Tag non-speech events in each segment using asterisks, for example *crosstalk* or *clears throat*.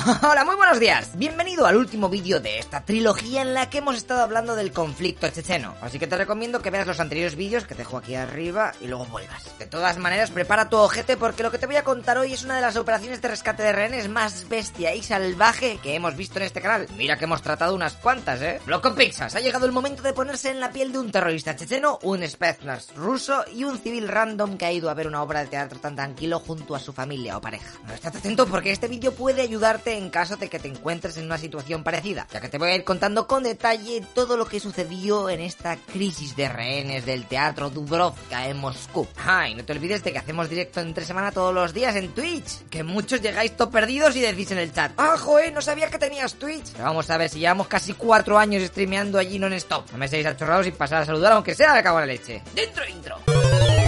*laughs* Hola, muy buenos días. Bienvenido al último vídeo de esta trilogía en la que hemos estado hablando del conflicto checheno. Así que te recomiendo que veas los anteriores vídeos que te dejo aquí arriba y luego vuelvas. De todas maneras, prepara tu ojete porque lo que te voy a contar hoy es una de las operaciones de rescate de rehenes más bestia y salvaje que hemos visto en este canal. Mira que hemos tratado unas cuantas, ¿eh? Bloco Pixas, ha llegado el momento de ponerse en la piel de un terrorista checheno, un Spetsnaz ruso y un civil random que ha ido a ver una obra de teatro tan tranquilo junto a su familia o pareja. Estate atento porque este vídeo puede ayudarte en caso de que te encuentres en una situación parecida, ya que te voy a ir contando con detalle todo lo que sucedió en esta crisis de rehenes del teatro Dubrovka en Moscú. Ah, y no te olvides de que hacemos directo entre semana todos los días en Twitch, que muchos llegáis todo perdidos y decís en el chat, ah, joder, no sabía que tenías Twitch. Pero vamos a ver, si llevamos casi cuatro años streameando allí non-stop. No me seáis achorrados y pasar a saludar aunque sea de cago la leche. Dentro intro.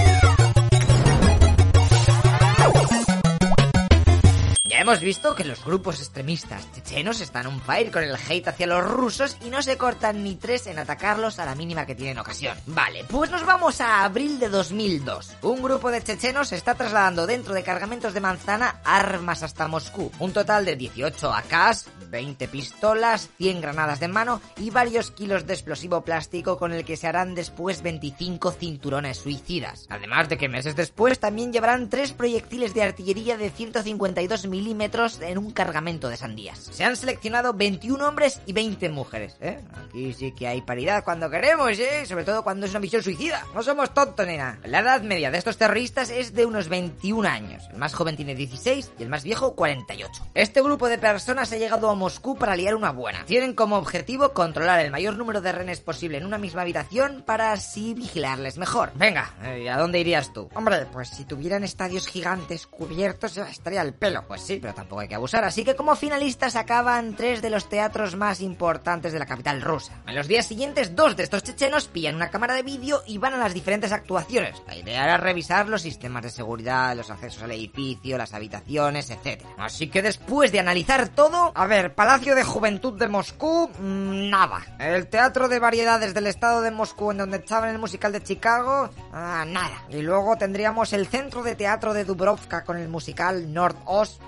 Hemos visto que los grupos extremistas chechenos están on fire con el hate hacia los rusos y no se cortan ni tres en atacarlos a la mínima que tienen ocasión. Vale, pues nos vamos a abril de 2002. Un grupo de chechenos está trasladando dentro de cargamentos de manzana armas hasta Moscú. Un total de 18 AKs, 20 pistolas, 100 granadas de mano y varios kilos de explosivo plástico con el que se harán después 25 cinturones suicidas. Además de que meses después también llevarán tres proyectiles de artillería de 152 milímetros en un cargamento de sandías. Se han seleccionado 21 hombres y 20 mujeres, ¿eh? Aquí sí que hay paridad cuando queremos, ¿eh? Sobre todo cuando es una misión suicida. No somos tontos, nena. La edad media de estos terroristas es de unos 21 años. El más joven tiene 16 y el más viejo 48. Este grupo de personas ha llegado a Moscú para liar una buena. Tienen como objetivo controlar el mayor número de rehenes posible en una misma habitación para así vigilarles mejor. Venga, eh, ¿a dónde irías tú? Hombre, pues si tuvieran estadios gigantes cubiertos estaría al pelo. Pues sí, pero tampoco hay que abusar. Así que como finalistas acaban tres de los teatros más importantes de la capital rusa. En los días siguientes, dos de estos chechenos pillan una cámara de vídeo y van a las diferentes actuaciones. La idea era revisar los sistemas de seguridad, los accesos al edificio, las habitaciones, etc. Así que después de analizar todo, a ver, Palacio de Juventud de Moscú, mmm, nada. El Teatro de Variedades del Estado de Moscú, en donde echaban el musical de Chicago, ah, nada. Y luego tendríamos el Centro de Teatro de Dubrovka con el musical North Oz.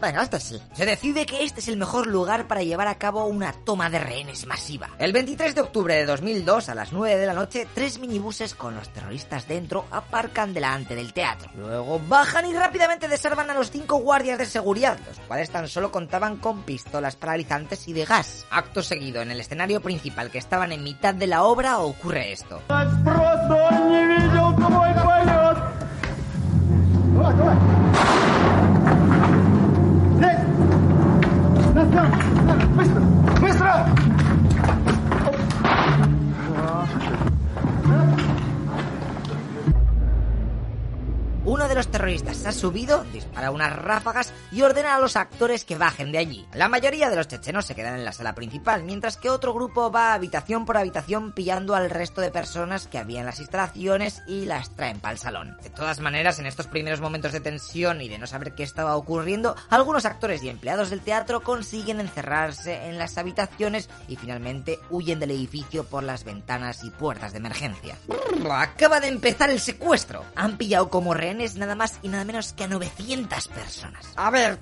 Bueno, este sí. Se decide que este es el mejor lugar para llevar a cabo una toma de rehenes masiva. El 23 de octubre de 2002, a las 9 de la noche, tres minibuses con los terroristas dentro aparcan delante del teatro. Luego bajan y rápidamente desarman a los cinco guardias de seguridad, los cuales tan solo contaban con pistolas paralizantes y de gas. Acto seguido, en el escenario principal que estaban en mitad de la obra, ocurre esto. Uno de los terroristas ha subido, dispara unas ráfagas y ordena a los actores que bajen de allí. La mayoría de los chechenos se quedan en la sala principal, mientras que otro grupo va habitación por habitación pillando al resto de personas que había en las instalaciones y las traen para el salón. De todas maneras, en estos primeros momentos de tensión y de no saber qué estaba ocurriendo, algunos actores y empleados del teatro consiguen encerrarse en las habitaciones y finalmente huyen del edificio por las ventanas y puertas de emergencia. Acaba de empezar el secuestro. Han pillado como rehenes nada más y nada menos que a 900 personas.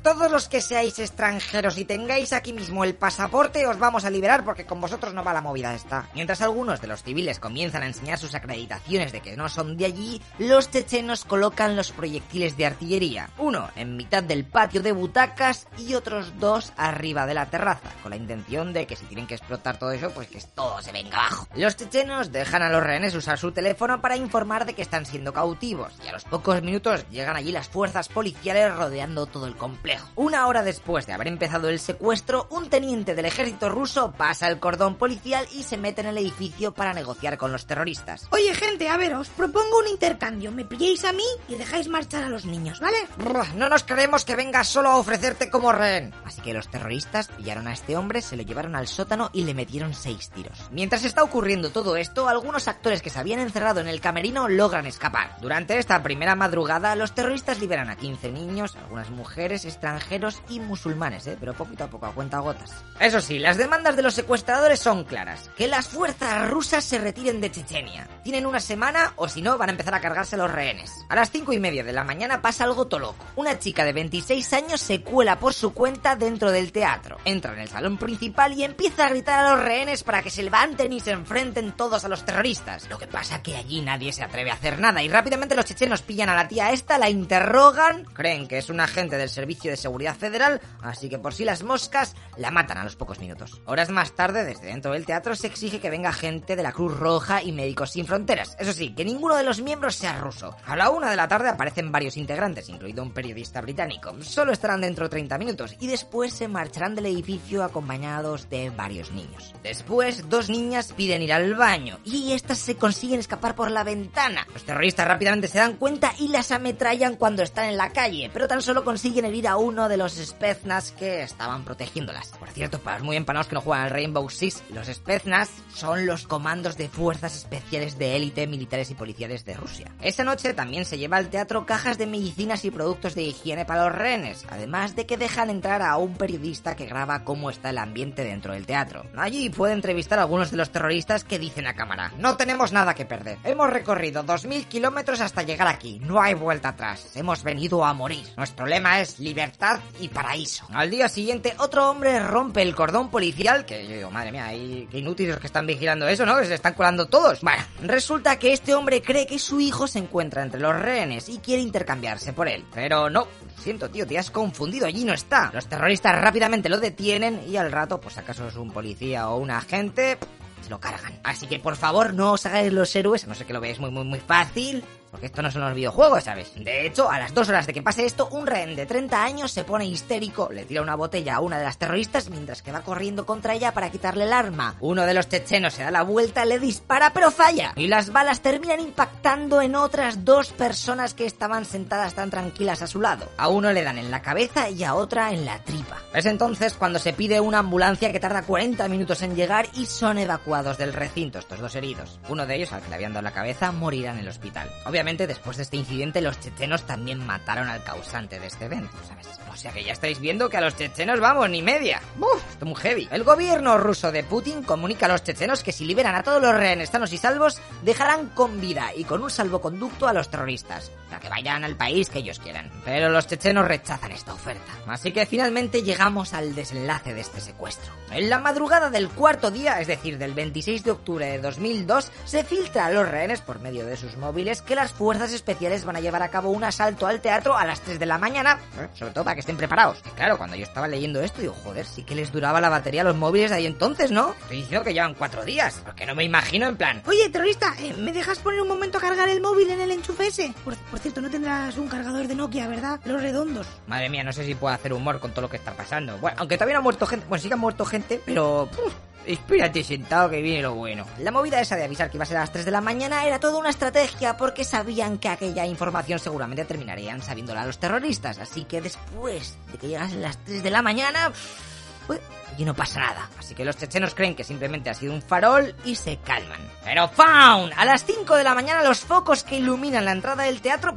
Todos los que seáis extranjeros y tengáis aquí mismo el pasaporte, os vamos a liberar porque con vosotros no va la movida esta. Mientras algunos de los civiles comienzan a enseñar sus acreditaciones de que no son de allí, los chechenos colocan los proyectiles de artillería. Uno en mitad del patio de butacas y otros dos arriba de la terraza, con la intención de que si tienen que explotar todo eso, pues que todo se venga abajo. Los chechenos dejan a los rehenes usar su teléfono para informar de que están siendo cautivos y a los pocos minutos llegan allí las fuerzas policiales rodeando todo el complejo. Una hora después de haber empezado el secuestro, un teniente del ejército ruso pasa el cordón policial y se mete en el edificio para negociar con los terroristas. Oye, gente, a ver, os propongo un intercambio. Me pilléis a mí y dejáis marchar a los niños, ¿vale? No nos creemos que vengas solo a ofrecerte como rehén. Así que los terroristas pillaron a este hombre, se lo llevaron al sótano y le metieron seis tiros. Mientras está ocurriendo todo esto, algunos actores que se habían encerrado en el camerino logran escapar. Durante esta primera madrugada, los terroristas liberan a 15 niños, algunas mujeres, extranjeros y musulmanes, ¿eh? pero poquito a poco, a cuenta gotas. Eso sí, las demandas de los secuestradores son claras. Que las fuerzas rusas se retiren de Chechenia. Tienen una semana o si no van a empezar a cargarse los rehenes. A las 5 y media de la mañana pasa algo toloco. Una chica de 26 años se cuela por su cuenta dentro del teatro. Entra en el salón principal y empieza a gritar a los rehenes para que se levanten y se enfrenten todos a los terroristas. Lo que pasa que allí nadie se atreve a hacer nada y rápidamente los chechenos pillan a la tía esta, la interrogan, creen que es un agente del Servicio de Seguridad Federal, así que por si las moscas la matan a los pocos minutos. Horas más tarde, desde dentro del teatro se exige que venga gente de la Cruz Roja y Médicos Sin Fronteras. Eso sí, que ninguno de los miembros sea ruso. A la una de la tarde aparecen varios integrantes, incluido un periodista británico. Solo estarán dentro 30 minutos y después se marcharán del edificio acompañados de varios niños. Después, dos niñas piden ir al baño y estas se consiguen escapar por la ventana. Los terroristas rápidamente se dan cuenta y las ametrallan cuando están en la calle, pero tan solo consiguen a uno de los Spetsnaz que estaban protegiéndolas. Por cierto, para los muy empanados que no juegan al Rainbow Six, los Spetsnaz son los comandos de fuerzas especiales de élite militares y policiales de Rusia. Esa noche también se lleva al teatro cajas de medicinas y productos de higiene para los rehenes, además de que dejan entrar a un periodista que graba cómo está el ambiente dentro del teatro. Allí puede entrevistar a algunos de los terroristas que dicen a cámara, no tenemos nada que perder. Hemos recorrido 2.000 kilómetros hasta llegar aquí, no hay vuelta atrás. Hemos venido a morir. Nuestro lema es libertad y paraíso. Al día siguiente, otro hombre rompe el cordón policial, que yo digo, madre mía, hay inútiles que están vigilando eso, ¿no? Que se están colando todos. Bueno, resulta que este hombre cree que su hijo se encuentra entre los rehenes y quiere intercambiarse por él. Pero no, siento, tío, te has confundido, allí no está. Los terroristas rápidamente lo detienen y al rato, pues acaso es un policía o un agente, se lo cargan. Así que por favor no os hagáis los héroes, a no sé que lo veáis muy muy muy fácil. Porque esto no son los videojuegos, ¿sabes? De hecho, a las dos horas de que pase esto, un rehén de 30 años se pone histérico, le tira una botella a una de las terroristas mientras que va corriendo contra ella para quitarle el arma. Uno de los chechenos se da la vuelta, le dispara, pero falla. Y las balas terminan impactando en otras dos personas que estaban sentadas tan tranquilas a su lado. A uno le dan en la cabeza y a otra en la tripa. Es entonces cuando se pide una ambulancia que tarda 40 minutos en llegar y son evacuados del recinto estos dos heridos. Uno de ellos, al que le habían dado la cabeza, morirá en el hospital. Obviamente después de este incidente, los chechenos también mataron al causante de este evento, ¿sabes? O sea que ya estáis viendo que a los chechenos vamos, ni media. ¡Buf! Esto es muy heavy. El gobierno ruso de Putin comunica a los chechenos que si liberan a todos los rehenes sanos y salvos, dejarán con vida y con un salvoconducto a los terroristas. Sea, que vayan al país que ellos quieran. Pero los chechenos rechazan esta oferta. Así que finalmente llegamos al desenlace de este secuestro. En la madrugada del cuarto día, es decir, del 26 de octubre de 2002, se filtra a los rehenes por medio de sus móviles que las fuerzas especiales van a llevar a cabo un asalto al teatro a las 3 de la mañana, ¿eh? sobre todo para que estén preparados. Y claro, cuando yo estaba leyendo esto, digo, joder, sí que les duraba la batería a los móviles de ahí entonces, ¿no? Estoy diciendo que llevan cuatro días, porque no me imagino en plan... Oye, terrorista, eh, ¿me dejas poner un momento a cargar el móvil en el enchufe ese? Por, por cierto, no tendrás un cargador de Nokia, ¿verdad? Los redondos. Madre mía, no sé si puedo hacer humor con todo lo que está pasando. Bueno, aunque todavía no ha muerto gente, bueno, sí que ha muerto gente, pero... uf, Espérate sentado que viene lo bueno. La movida esa de avisar que iba a ser a las 3 de la mañana era toda una estrategia porque sabían que aquella información seguramente terminarían sabiéndola los terroristas. Así que después de que llegasen las 3 de la mañana... Pues, y no pasa nada. Así que los chechenos creen que simplemente ha sido un farol y se calman. Pero ¡faun! A las 5 de la mañana los focos que iluminan la entrada del teatro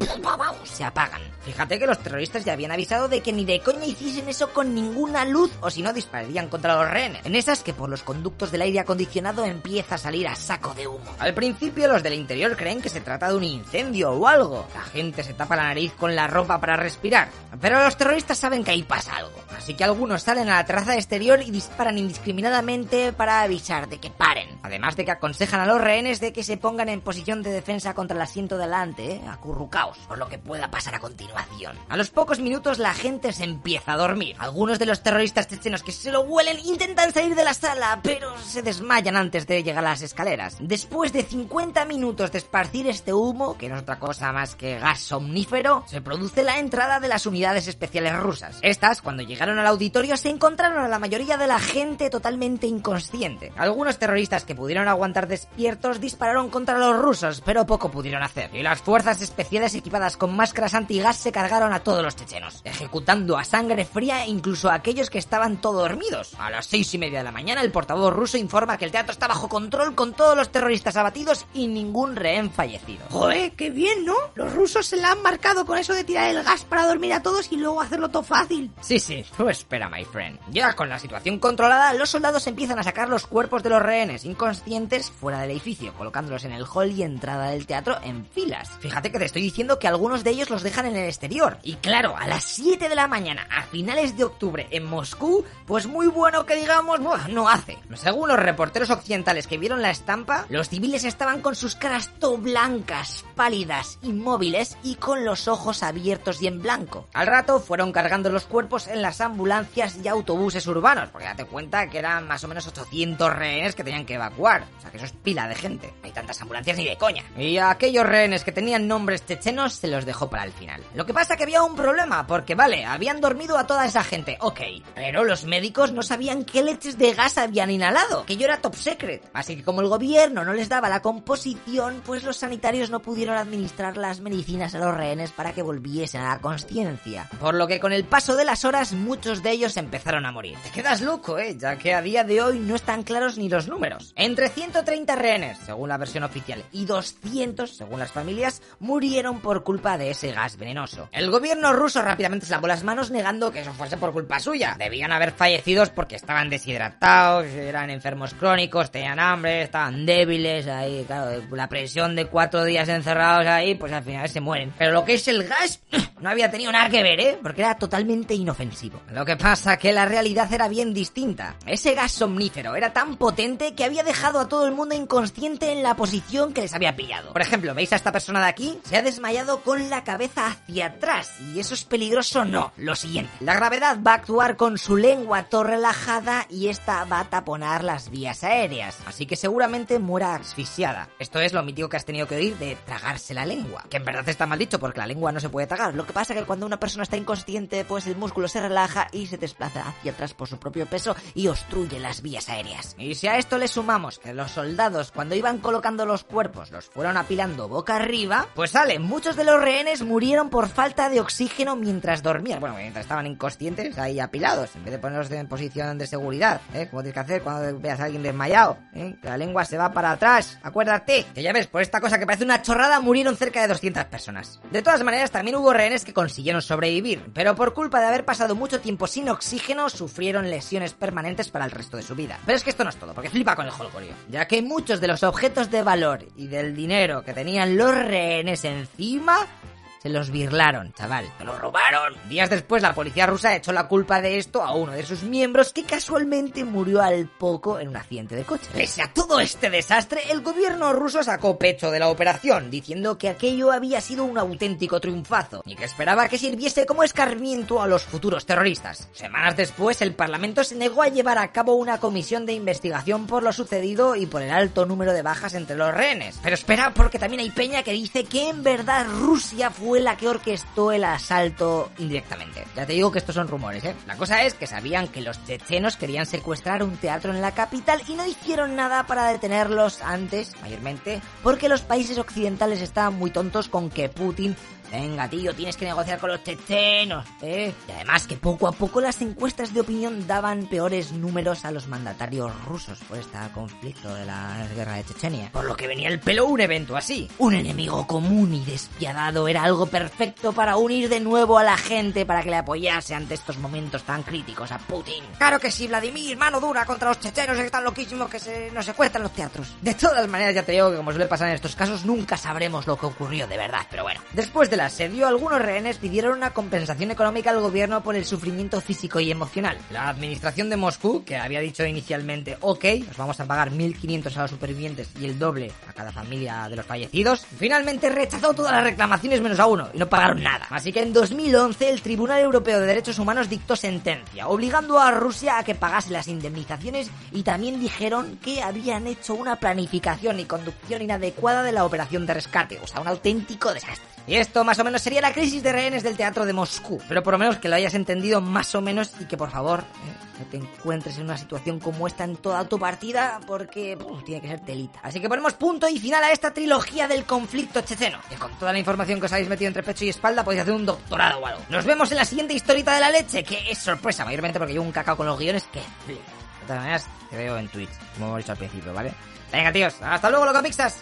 se apagan. Fíjate que los terroristas ya habían avisado de que ni de coña hiciesen eso con ninguna luz o si no dispararían contra los rehenes. En esas que por los conductos del aire acondicionado empieza a salir a saco de humo. Al principio los del interior creen que se trata de un incendio o algo. La gente se tapa la nariz con la ropa para respirar. Pero los terroristas saben que ahí pasa algo. Así que algunos salen a la terraza exterior disparan indiscriminadamente para avisar de que paren. Además de que aconsejan a los rehenes de que se pongan en posición de defensa contra el asiento delante, ¿eh? acurrucaos, por lo que pueda pasar a continuación. A los pocos minutos la gente se empieza a dormir. Algunos de los terroristas chechenos que se lo huelen intentan salir de la sala, pero se desmayan antes de llegar a las escaleras. Después de 50 minutos de esparcir este humo, que no es otra cosa más que gas somnífero, se produce la entrada de las unidades especiales rusas. Estas, cuando llegaron al auditorio, se encontraron a la mayoría de la gente totalmente inconsciente. Algunos terroristas que pudieron aguantar despiertos dispararon contra los rusos, pero poco pudieron hacer. Y las fuerzas especiales equipadas con máscaras antigas se cargaron a todos los chechenos, ejecutando a sangre fría incluso a aquellos que estaban todo dormidos. A las seis y media de la mañana, el portavoz ruso informa que el teatro está bajo control con todos los terroristas abatidos y ningún rehén fallecido. Joder, qué bien, ¿no? Los rusos se la han marcado con eso de tirar el gas para dormir a todos y luego hacerlo todo fácil. Sí, sí, tú espera, my friend. Ya con la situación controlada, los soldados empiezan a sacar los cuerpos de los rehenes inconscientes fuera del edificio, colocándolos en el hall y entrada del teatro en filas. Fíjate que te estoy diciendo que algunos de ellos los dejan en el exterior. Y claro, a las 7 de la mañana, a finales de octubre, en Moscú, pues muy bueno que digamos, no hace. Según los reporteros occidentales que vieron la estampa, los civiles estaban con sus caras todo blancas, pálidas, inmóviles y con los ojos abiertos y en blanco. Al rato fueron cargando los cuerpos en las ambulancias y autobuses urbanos, date cuenta que eran más o menos 800 rehenes que tenían que evacuar. O sea que eso es pila de gente. No hay tantas ambulancias ni de coña. Y a aquellos rehenes que tenían nombres chechenos se los dejó para el final. Lo que pasa que había un problema, porque vale, habían dormido a toda esa gente, ok, pero los médicos no sabían qué leches de gas habían inhalado, que yo era top secret. Así que como el gobierno no les daba la composición, pues los sanitarios no pudieron administrar las medicinas a los rehenes para que volviesen a la conciencia. Por lo que con el paso de las horas muchos de ellos empezaron a morir. Te quedas loco, eh, ya que a día de hoy no están claros ni los números. Entre 130 rehenes, según la versión oficial, y 200, según las familias, murieron por culpa de ese gas venenoso. El gobierno ruso rápidamente se lavó las manos negando que eso fuese por culpa suya. Debían haber fallecidos porque estaban deshidratados, eran enfermos crónicos, tenían hambre, estaban débiles, ahí, claro, la presión de cuatro días encerrados ahí, pues al final se mueren. Pero lo que es el gas, *clears throat* no había tenido nada que ver, ¿eh? Porque era totalmente inofensivo. Lo que pasa que la realidad era bien distinta. Ese gas somnífero era tan potente que había dejado a todo el mundo inconsciente en la posición que les había pillado. Por ejemplo, ¿veis a esta persona de aquí? Se ha desmayado con la cabeza hacia atrás. ¿Y eso es peligroso? No. Lo siguiente. La gravedad va a actuar con su lengua todo relajada y esta va a taponar las vías aéreas. Así que seguramente muera asfixiada. Esto es lo mítico que has tenido que oír de tragarse la lengua. Que en verdad está mal dicho porque la lengua no se puede tragar. Lo que pasa es que cuando una persona está inconsciente, pues el músculo se relaja y se desplaza hacia atrás por su propio peso y obstruye las vías aéreas. Y si a esto le sumamos que los soldados cuando iban colocando los cuerpos los fueron apilando boca arriba, pues sale, muchos de los rehenes murieron por falta de oxígeno mientras dormían. Bueno, mientras estaban inconscientes ahí apilados, en vez de ponerlos en posición de seguridad, ¿eh? Como tienes que hacer cuando veas a alguien desmayado, ¿eh? Que la lengua se va para atrás, acuérdate. Que ya ves, por esta cosa que parece una chorrada murieron cerca de 200 personas. De todas maneras, también hubo rehenes que consiguieron sobrevivir, pero por culpa de haber pasado mucho tiempo sin oxígeno, sufrieron lesiones permanentes para el resto de su vida. Pero es que esto no es todo, porque flipa con el holgorio. Ya que muchos de los objetos de valor y del dinero que tenían los rehenes encima se los birlaron, chaval. ¡Se los robaron! Días después, la policía rusa echó la culpa de esto a uno de sus miembros que casualmente murió al poco en un accidente de coche. Pese a todo este desastre, el gobierno ruso sacó pecho de la operación, diciendo que aquello había sido un auténtico triunfazo y que esperaba que sirviese como escarmiento a los futuros terroristas. Semanas después, el parlamento se negó a llevar a cabo una comisión de investigación por lo sucedido y por el alto número de bajas entre los rehenes. Pero espera, porque también hay peña que dice que en verdad Rusia fue fue la que orquestó el asalto indirectamente. Ya te digo que estos son rumores, ¿eh? La cosa es que sabían que los chechenos querían secuestrar un teatro en la capital y no hicieron nada para detenerlos antes, mayormente, porque los países occidentales estaban muy tontos con que Putin Venga, tío, tienes que negociar con los chechenos, ¿eh? Y además que poco a poco las encuestas de opinión daban peores números a los mandatarios rusos por este conflicto de la guerra de Chechenia. Por lo que venía el pelo un evento así. Un enemigo común y despiadado era algo perfecto para unir de nuevo a la gente para que le apoyase ante estos momentos tan críticos a Putin. Claro que sí, Vladimir, mano dura contra los chechenos que están loquísimos que se nos secuestran los teatros. De todas maneras, ya te digo que como suele pasar en estos casos, nunca sabremos lo que ocurrió de verdad, pero bueno. Después del asedio, algunos rehenes pidieron una compensación económica al gobierno por el sufrimiento físico y emocional. La administración de Moscú, que había dicho inicialmente, ok, os vamos a pagar 1.500 a los supervivientes y el doble a cada familia de los fallecidos, finalmente rechazó todas las reclamaciones menos a uno y no pagaron nada. Así que en 2011 el Tribunal Europeo de Derechos Humanos dictó sentencia, obligando a Rusia a que pagase las indemnizaciones y también dijeron que habían hecho una planificación y conducción inadecuada de la operación de rescate, o sea, un auténtico desastre. Y esto más o menos sería la crisis de rehenes del teatro de Moscú, pero por lo menos que lo hayas entendido más o menos y que por favor eh, no te encuentres en una situación como esta en toda tu partida porque tiene que ser telita. Así que ponemos punto y final a esta trilogía del conflicto checheno. Y con toda la información que os habéis metido entre pecho y espalda podéis hacer un doctorado o algo. Nos vemos en la siguiente historita de la leche, que es sorpresa, mayormente porque llevo un cacao con los guiones que. De todas maneras, te veo en Twitch, como hemos dicho al principio, ¿vale? Venga, tíos, hasta luego, loco pixas.